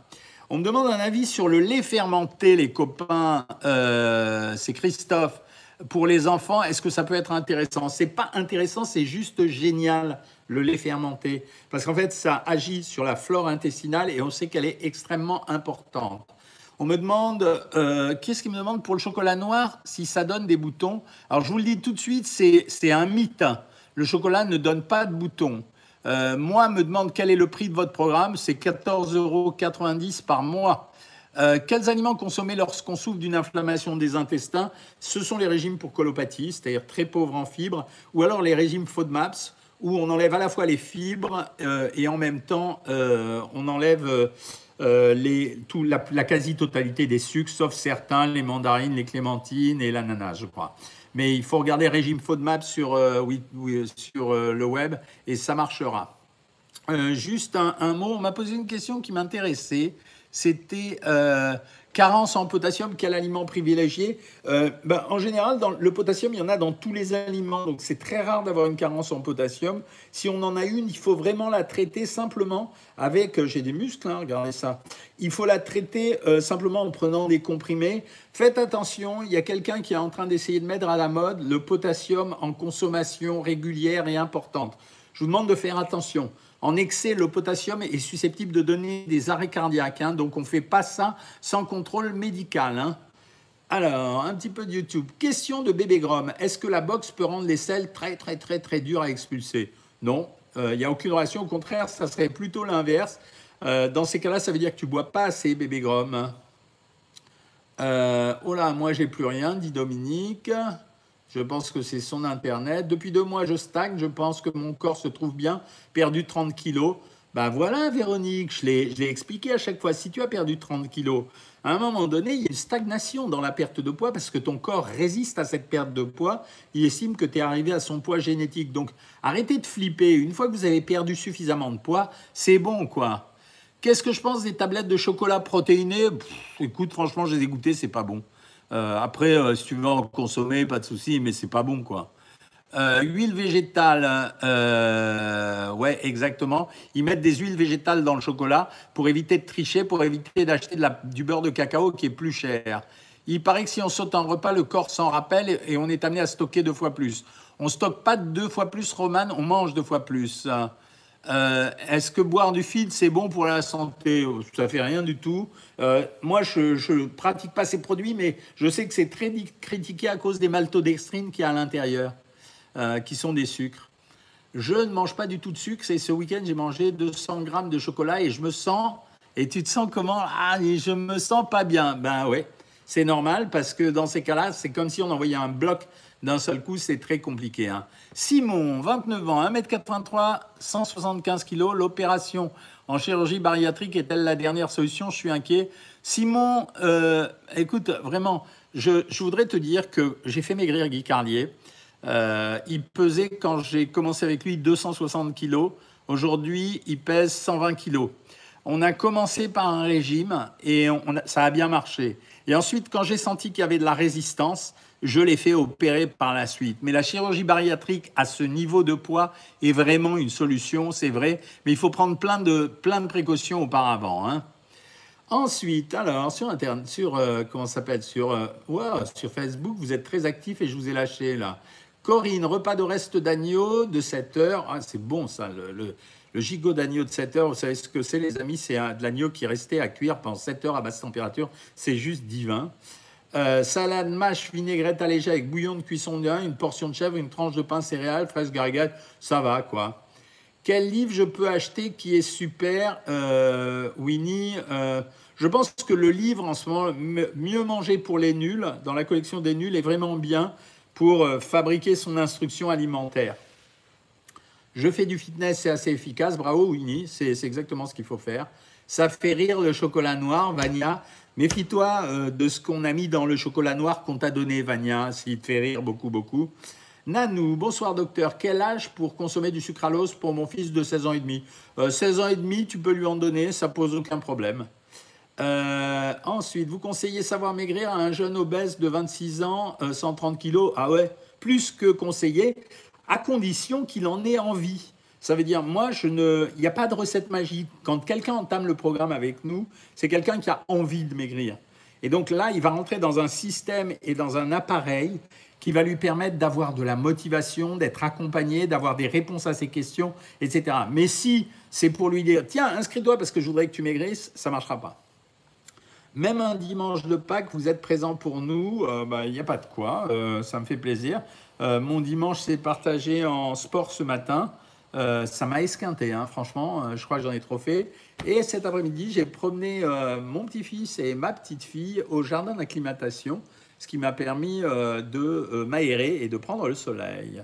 S1: On me demande un avis sur le lait fermenté, les copains. Euh, c'est Christophe. Pour les enfants, est-ce que ça peut être intéressant? C'est pas intéressant, c'est juste génial le lait fermenté, parce qu'en fait, ça agit sur la flore intestinale et on sait qu'elle est extrêmement importante. On me demande, euh, qu'est-ce qu'il me demande pour le chocolat noir, si ça donne des boutons? Alors je vous le dis tout de suite, c'est un mythe. Le chocolat ne donne pas de boutons. Euh, moi, me demande quel est le prix de votre programme. C'est 14,90 euros par mois. Euh, quels aliments consommer lorsqu'on souffre d'une inflammation des intestins? Ce sont les régimes pour colopathie, c'est-à-dire très pauvres en fibres, ou alors les régimes FODMAPS, où on enlève à la fois les fibres euh, et en même temps on enlève la, la quasi-totalité des sucres, sauf certains, les mandarines, les clémentines et l'ananas, je crois. Mais il faut regarder régime FODMAP sur, euh, oui, sur euh, le web et ça marchera. Euh, juste un, mot, on m'a posé une question qui m'intéressait. C'était carence en potassium, quel aliment privilégié? Ben, En général, dans le potassium, il y en a dans tous les aliments, donc c'est très rare d'avoir une carence en potassium. Si on en a une, il faut vraiment la traiter simplement avec, j'ai des muscles, hein, regardez ça, il faut la traiter simplement en prenant des comprimés. Faites attention, il y a quelqu'un qui est en train d'essayer de mettre à la mode le potassium en consommation régulière et importante. Je vous demande de faire attention. En excès, le potassium est susceptible de donner des arrêts cardiaques, hein, donc on ne fait pas ça sans contrôle médical. Hein. Alors, un petit peu de YouTube. Question de bébé Grom. Est-ce que la boxe peut rendre les selles très, très, très, très dures à expulser? Non, euh, il n'y a aucune relation. Au contraire, ça serait plutôt l'inverse. Euh, dans ces cas-là, ça veut dire que tu bois pas assez, bébé Grom. Euh, oh là, moi j'ai plus rien, dit Dominique. Je pense que c'est son internet. Depuis deux mois, je stagne. Je pense que mon corps se trouve bien. Perdu 30 kilos. Ben voilà, Véronique, je l'ai expliqué à chaque fois. Si tu as perdu 30 kilos, à un moment donné, il y a une stagnation dans la perte de poids parce que ton corps résiste à cette perte de poids. Il estime que tu es arrivé à son poids génétique. Donc arrêtez de flipper. Une fois que vous avez perdu suffisamment de poids, c'est bon, quoi. Qu'est-ce que je pense des tablettes de chocolat protéinées? Écoute, franchement, je les ai goûtées, c'est pas bon. Euh, après, euh, si tu veux en consommer, pas de souci, mais c'est pas bon, quoi. Euh, huile végétale, ouais, exactement. Ils mettent des huiles végétales dans le chocolat pour éviter de tricher, pour éviter d'acheter du beurre de cacao qui est plus cher. Il paraît que si on saute un repas, le corps s'en rappelle et on est amené à stocker deux fois plus. On stocke pas deux fois plus, Roman, on mange deux fois plus. Euh, est-ce que boire du fil, c'est bon pour la santé? Ça fait rien du tout. Euh, moi, je ne pratique pas ces produits, mais je sais que c'est très critiqué à cause des maltodextrines qu'il y a à l'intérieur, euh, qui sont des sucres. Je ne mange pas du tout de sucre. C'est ce week-end, j'ai mangé 200 grammes de chocolat et je me sens. Et tu te sens comment? Ah, je me sens pas bien. Ben ouais, c'est normal parce que dans ces cas-là, c'est comme si on envoyait un bloc d'un seul coup, c'est très compliqué. Hein. Simon, 29 ans, 1m83, 175 kg. L'opération en chirurgie bariatrique est-elle la dernière solution? Je suis inquiet. Simon, euh, écoute, vraiment, je, voudrais te dire que j'ai fait maigrir Guy Carlier. Euh, il pesait, quand j'ai commencé avec lui, 260 kg. Aujourd'hui, il pèse 120 kg. On a commencé par un régime et ça a bien marché. Et ensuite, quand j'ai senti qu'il y avait de la résistance, je l'ai fait opérer par la suite. Mais la chirurgie bariatrique à ce niveau de poids est vraiment une solution, c'est vrai, mais il faut prendre plein de, plein de précautions auparavant. Hein. Ensuite, alors, sur Internet, sur, euh, comment s'appelle, sur, euh, sur Facebook, vous êtes très actif et je vous ai lâché là. Corinne, repas de reste d'agneau de 7 heures. Ah, c'est bon ça, le, le, gigot d'agneau de 7 heures. Vous savez ce que c'est, les amis? C'est de l'agneau qui est resté à cuire pendant 7 heures à basse température. C'est juste divin. Euh, salade, mâche, vinaigrette allégée avec bouillon de cuisson de une portion de chèvre, une tranche de pain céréales, fraise gargade, ça va quoi. Quel livre je peux acheter qui est super, euh, Winnie euh, Je pense que le livre en ce moment, Mieux manger pour les nuls, dans la collection des nuls, est vraiment bien pour fabriquer son instruction alimentaire. Je fais du fitness, c'est assez efficace. Bravo, Winnie, c'est exactement ce qu'il faut faire. Ça fait rire le chocolat noir, Vania. Méfie-toi euh, de ce qu'on a mis dans le chocolat noir qu'on t'a donné, Vania, s'il te fait rire beaucoup, beaucoup. Nanou, bonsoir docteur. Quel âge pour consommer du sucralose pour mon fils de 16 ans et demi 16 euh, ans et demi, tu peux lui en donner, ça pose aucun problème. Euh, ensuite, vous conseillez savoir maigrir à un jeune obèse de 26 ans, 130 kilos Ah ouais, plus que conseillé, à condition qu'il en ait envie. Ça veut dire, moi, je ne, il n'y a pas de recette magique. Quand quelqu'un entame le programme avec nous, c'est quelqu'un qui a envie de maigrir. Et donc là, il va rentrer dans un système et dans un appareil qui va lui permettre d'avoir de la motivation, d'être accompagné, d'avoir des réponses à ses questions, etc. Mais si c'est pour lui dire, tiens, inscris-toi parce que je voudrais que tu maigrisses, ça ne marchera pas. Même un dimanche de Pâques, vous êtes présent pour nous, euh, bah, il n'y a pas de quoi, euh, ça me fait plaisir. Euh, mon dimanche s'est partagé en sport ce matin. Euh, ça m'a esquinté, hein, franchement, euh, je crois que j'en ai trop fait. Et cet après-midi, j'ai promené euh, mon petit-fils et ma petite-fille au jardin d'acclimatation, ce qui m'a permis de m'aérer et de prendre le soleil.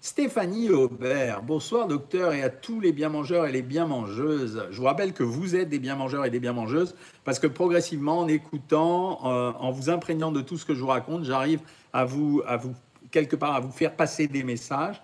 S1: Stéphanie Aubert, bonsoir docteur et à tous les bien-mangeurs et les bien-mangeuses. Je vous rappelle que vous êtes des bien-mangeurs et des bien-mangeuses parce que progressivement, en écoutant, en vous imprégnant de tout ce que je vous raconte, j'arrive à vous, quelque part, à vous faire passer des messages.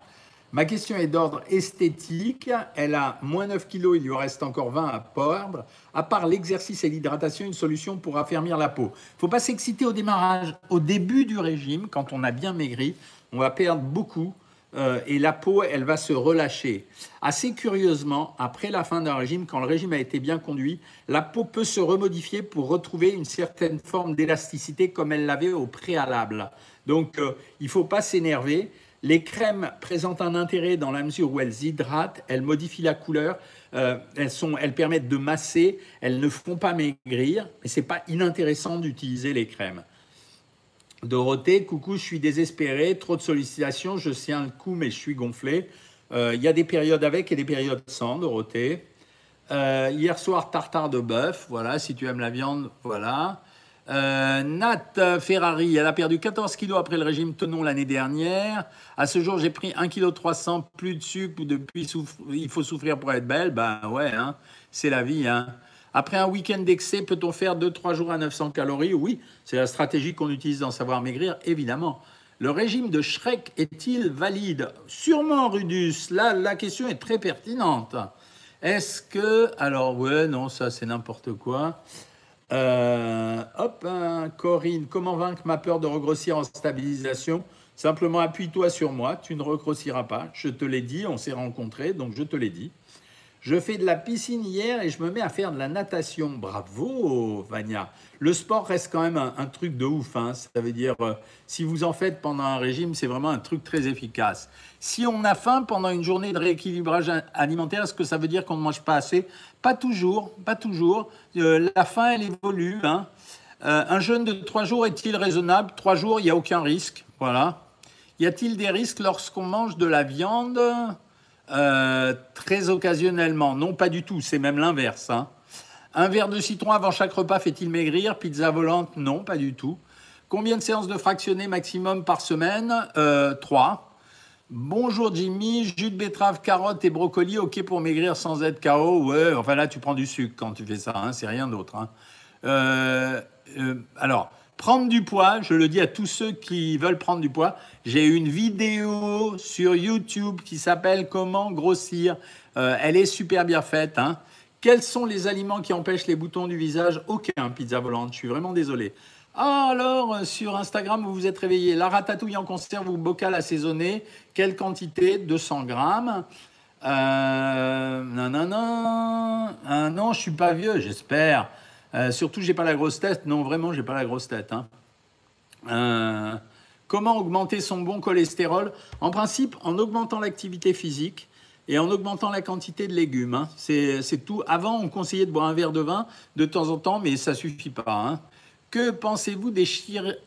S1: Ma question est d'ordre esthétique. Elle a moins 9 kilos, il lui reste encore 20 à perdre. À part l'exercice et l'hydratation, une solution pour affermir la peau. Il faut pas s'exciter au démarrage. Au début du régime, quand on a bien maigri, on va perdre beaucoup euh, et la peau, elle va se relâcher. Assez curieusement, après la fin d'un régime, quand le régime a été bien conduit, la peau peut se remodifier pour retrouver une certaine forme d'élasticité comme elle l'avait au préalable. Donc, euh, il ne faut pas s'énerver. Les crèmes présentent un intérêt dans la mesure où elles hydratent, elles modifient la couleur, euh, elles, sont, elles permettent de masser, elles ne font pas maigrir, mais ce n'est pas inintéressant d'utiliser les crèmes. Dorothée, coucou, je suis désespéré, trop de sollicitations, je tiens le coup mais je suis gonflé. Euh, il y a des périodes avec et des périodes sans, Dorothée. Euh, hier soir, tartare de bœuf, voilà, si tu aimes la viande, voilà. Euh, Nat Ferrari, elle a perdu 14 kilos après le régime Tenon l'année dernière. À ce jour, j'ai pris 1 kg 300, plus de sucre, depuis il faut souffrir pour être belle. Ben ouais, hein, c'est la vie. Hein. Après un week-end d'excès, peut-on faire 2-3 jours à 900 calories? Oui, c'est la stratégie qu'on utilise dans Savoir Maigrir, évidemment. Le régime de Shrek est-il valide? Sûrement, Rudus. Là, la question est très pertinente. Est-ce que... Alors, ouais, non, ça c'est n'importe quoi. Euh, hop, hein, Corinne, comment vaincre ma peur de regrossir en stabilisation? Simplement appuie-toi sur moi, tu ne regrossiras pas. Je te l'ai dit, on s'est rencontrés, donc je te l'ai dit. Je fais de la piscine hier et je me mets à faire de la natation. Bravo, Vania. Le sport reste quand même un, truc de ouf. Hein. Ça veut dire, euh, si vous en faites pendant un régime, c'est vraiment un truc très efficace. Si on a faim pendant une journée de rééquilibrage alimentaire, est-ce que ça veut dire qu'on ne mange pas assez? Pas toujours, pas toujours. Euh, la faim, elle évolue. Hein. Euh, un jeûne de trois jours est-il raisonnable? Trois jours, il n'y a aucun risque. Voilà. Y a-t-il des risques lorsqu'on mange de la viande? Euh, très occasionnellement. Non, pas du tout, c'est même l'inverse. Hein. Un verre de citron avant chaque repas fait-il maigrir? Pizza volante? Non, pas du tout. Combien de séances de fractionné maximum par semaine? Euh, Trois. Bonjour Jimmy, jus de betterave, carotte et brocoli, ok pour maigrir sans être KO Ouais, enfin là tu prends du sucre quand tu fais ça, hein, c'est rien d'autre. Hein. Euh, alors, Prendre du poids, je le dis à tous ceux qui veulent prendre du poids, j'ai une vidéo sur YouTube qui s'appelle Comment grossir. Euh, elle est super bien faite. Hein. Quels sont les aliments qui empêchent les boutons du visage? Aucun, pizza volante. Je suis vraiment désolé. Ah, alors, euh, sur Instagram, vous vous êtes réveillé. La ratatouille en conserve ou bocal assaisonné. Quelle quantité? 200 grammes. Non, non, non. Ah, non, je suis pas vieux, j'espère. Euh, surtout, j'ai pas la grosse tête. Non, vraiment, j'ai pas la grosse tête. Hein. Euh, comment augmenter son bon cholestérol? En principe, en augmentant l'activité physique et en augmentant la quantité de légumes. Hein. C'est tout. Avant, on conseillait de boire un verre de vin de temps en temps, mais ça suffit pas. Hein. Que pensez-vous des,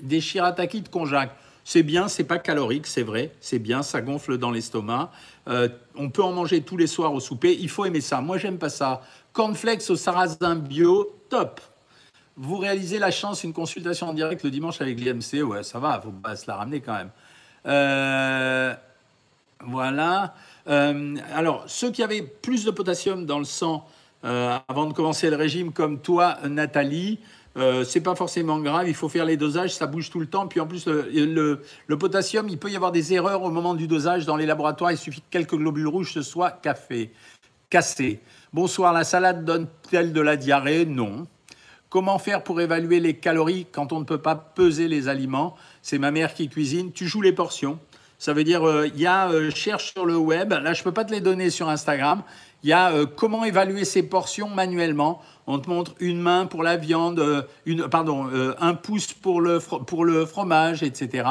S1: des shirataki de konjac? C'est bien, c'est pas calorique, c'est vrai, c'est bien, ça gonfle dans l'estomac. Euh, on peut en manger tous les soirs au souper. Il faut aimer ça. Moi, j'aime pas ça. Cornflakes au sarrasin bio, top. Vous réalisez la chance, une consultation en direct le dimanche avec l'IMC. Ouais, ça va, faut pas se la ramener quand même. Euh, voilà. Euh, alors, ceux qui avaient plus de potassium dans le sang euh, avant de commencer le régime, comme toi, Nathalie, c'est pas forcément grave, il faut faire les dosages, ça bouge tout le temps. Puis en plus, le, le, potassium, il peut y avoir des erreurs au moment du dosage dans les laboratoires. Il suffit que quelques globules rouges se soient café, cassés. Bonsoir, la salade donne-t-elle de la diarrhée? Non. Comment faire pour évaluer les calories quand on ne peut pas peser les aliments? C'est ma mère qui cuisine. Tu joues les portions. Ça veut dire, euh, il y a euh, cherche sur le web. Là, je ne peux pas te les donner sur Instagram. Il y a euh, comment évaluer ces portions manuellement? On te montre une main pour la viande, une, pardon, un pouce pour le, pour le fromage, etc.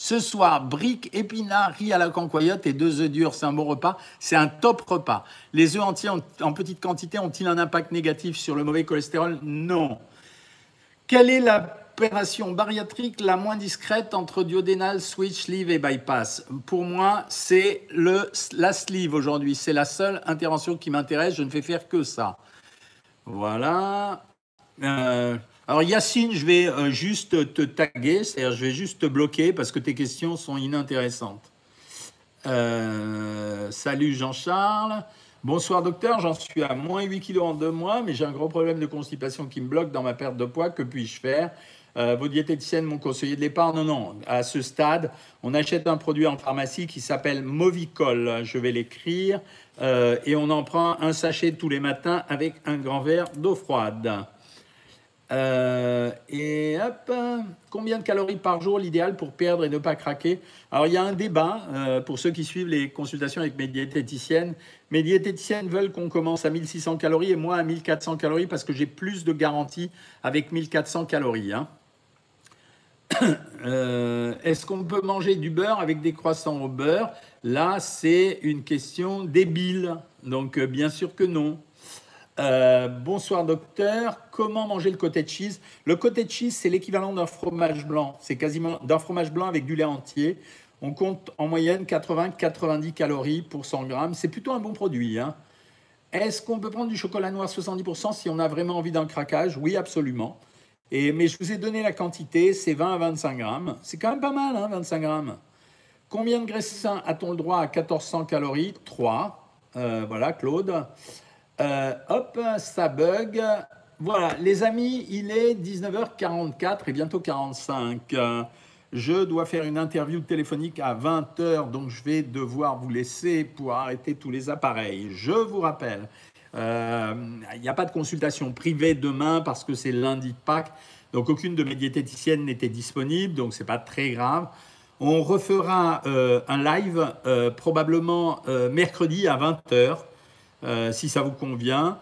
S1: Ce soir, briques, épinards, riz à la cancoyote et deux œufs durs, c'est un bon repas. C'est un top repas. Les œufs entiers en, petite quantité ont-ils un impact négatif sur le mauvais cholestérol? Non. Quelle est l'opération bariatrique la moins discrète entre duodénal, switch, sleeve et bypass? Pour moi, c'est la sleeve aujourd'hui. C'est la seule intervention qui m'intéresse. Je ne fais faire que ça. Voilà. Euh, alors Yacine, je vais euh, juste te taguer, c'est-à-dire je vais juste te bloquer parce que tes questions sont inintéressantes. Euh, salut Jean-Charles. Bonsoir docteur, j'en suis à moins 8 kilos en deux mois, mais j'ai un gros problème de constipation qui me bloque dans ma perte de poids. Que puis-je faire? Euh, Vos diététiciennes m'ont conseillé de l'épargne? Non, non, à ce stade, on achète un produit en pharmacie qui s'appelle Movicol. Je vais l'écrire. et on en prend un sachet tous les matins avec un grand verre d'eau froide. Euh, et hop, combien de calories par jour l'idéal pour perdre et ne pas craquer Alors il y a un débat euh, pour ceux qui suivent les consultations avec mes diététiciennes. Mes diététiciennes veulent qu'on commence à 1600 calories et moi à 1400 calories parce que j'ai plus de garantie avec 1400 calories. Hein. Euh, est-ce qu'on peut manger du beurre avec des croissants au beurre? Là, c'est une question débile. Donc bien sûr que non. Euh, bonsoir docteur, comment manger le cottage cheese? Le cottage cheese, c'est l'équivalent d'un fromage blanc. C'est quasiment d'un fromage blanc avec du lait entier. On compte en moyenne 80-90 calories pour 100 grammes. C'est plutôt un bon produit. Hein. Est-ce qu'on peut prendre du chocolat noir 70% si on a vraiment envie d'un craquage? Oui, absolument. Mais je vous ai donné la quantité, c'est 20 à 25 grammes. C'est quand même pas mal, hein, 25 grammes. Combien de graisses sain a-t-on le droit à 1400 calories? 3. Euh, voilà, Claude. Euh, hop, ça bug. Voilà, les amis, il est 19h44 et bientôt 45. Je dois faire une interview téléphonique à 20h, donc je vais devoir vous laisser pour arrêter tous les appareils. Je vous rappelle, euh, il n'y a pas de consultation privée demain parce que c'est lundi de Pâques, donc aucune de mes diététiciennes n'était disponible, donc c'est pas très grave. On refera euh, un live probablement mercredi à 20h, si ça vous convient.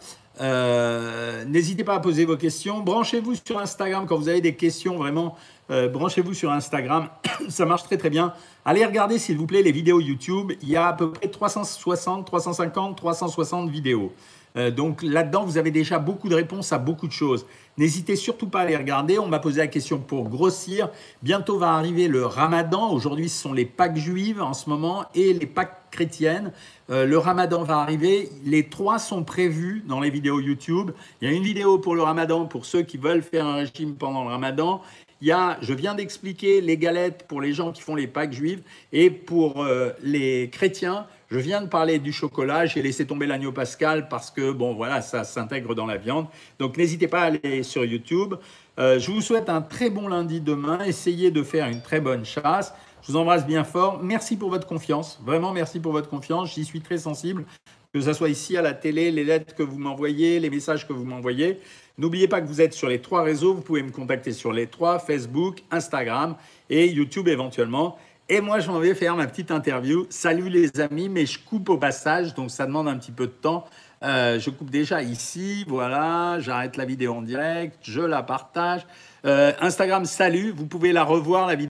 S1: N'hésitez pas à poser vos questions. Branchez-vous sur Instagram quand vous avez des questions vraiment euh, branchez-vous sur Instagram, ça marche très très bien. Allez regarder s'il vous plaît les vidéos YouTube. Il y a à peu près 360, 350, 360 vidéos. Euh, donc là-dedans, vous avez déjà beaucoup de réponses à beaucoup de choses. N'hésitez surtout pas à les regarder. On m'a posé la question pour grossir. Bientôt va arriver le ramadan. Aujourd'hui, ce sont les Pâques juives en ce moment et les Pâques chrétiennes. Euh, le ramadan va arriver. Les trois sont prévus dans les vidéos YouTube. Il y a une vidéo pour le ramadan pour ceux qui veulent faire un régime pendant le ramadan. Il y a, je viens d'expliquer les galettes pour les gens qui font les Pâques juives et pour euh, les chrétiens, je viens de parler du chocolat. J'ai laissé tomber l'agneau pascal parce que, bon, voilà, ça s'intègre dans la viande. Donc, n'hésitez pas à aller sur YouTube. Euh, je vous souhaite un très bon lundi demain. Essayez de faire une très bonne chasse. Je vous embrasse bien fort. Merci pour votre confiance. Vraiment, merci pour votre confiance. J'y suis très sensible. Que ce soit ici à la télé, les lettres que vous m'envoyez, les messages que vous m'envoyez. N'oubliez pas que vous êtes sur les trois réseaux. Vous pouvez me contacter sur les trois, Facebook, Instagram et YouTube éventuellement. Et moi, je m'en vais faire ma petite interview. Salut les amis, mais je coupe au passage, donc ça demande un petit peu de temps. Euh, je coupe déjà ici, voilà, j'arrête la vidéo en direct, je la partage. Euh, Instagram, salut, vous pouvez la revoir, la vidéo.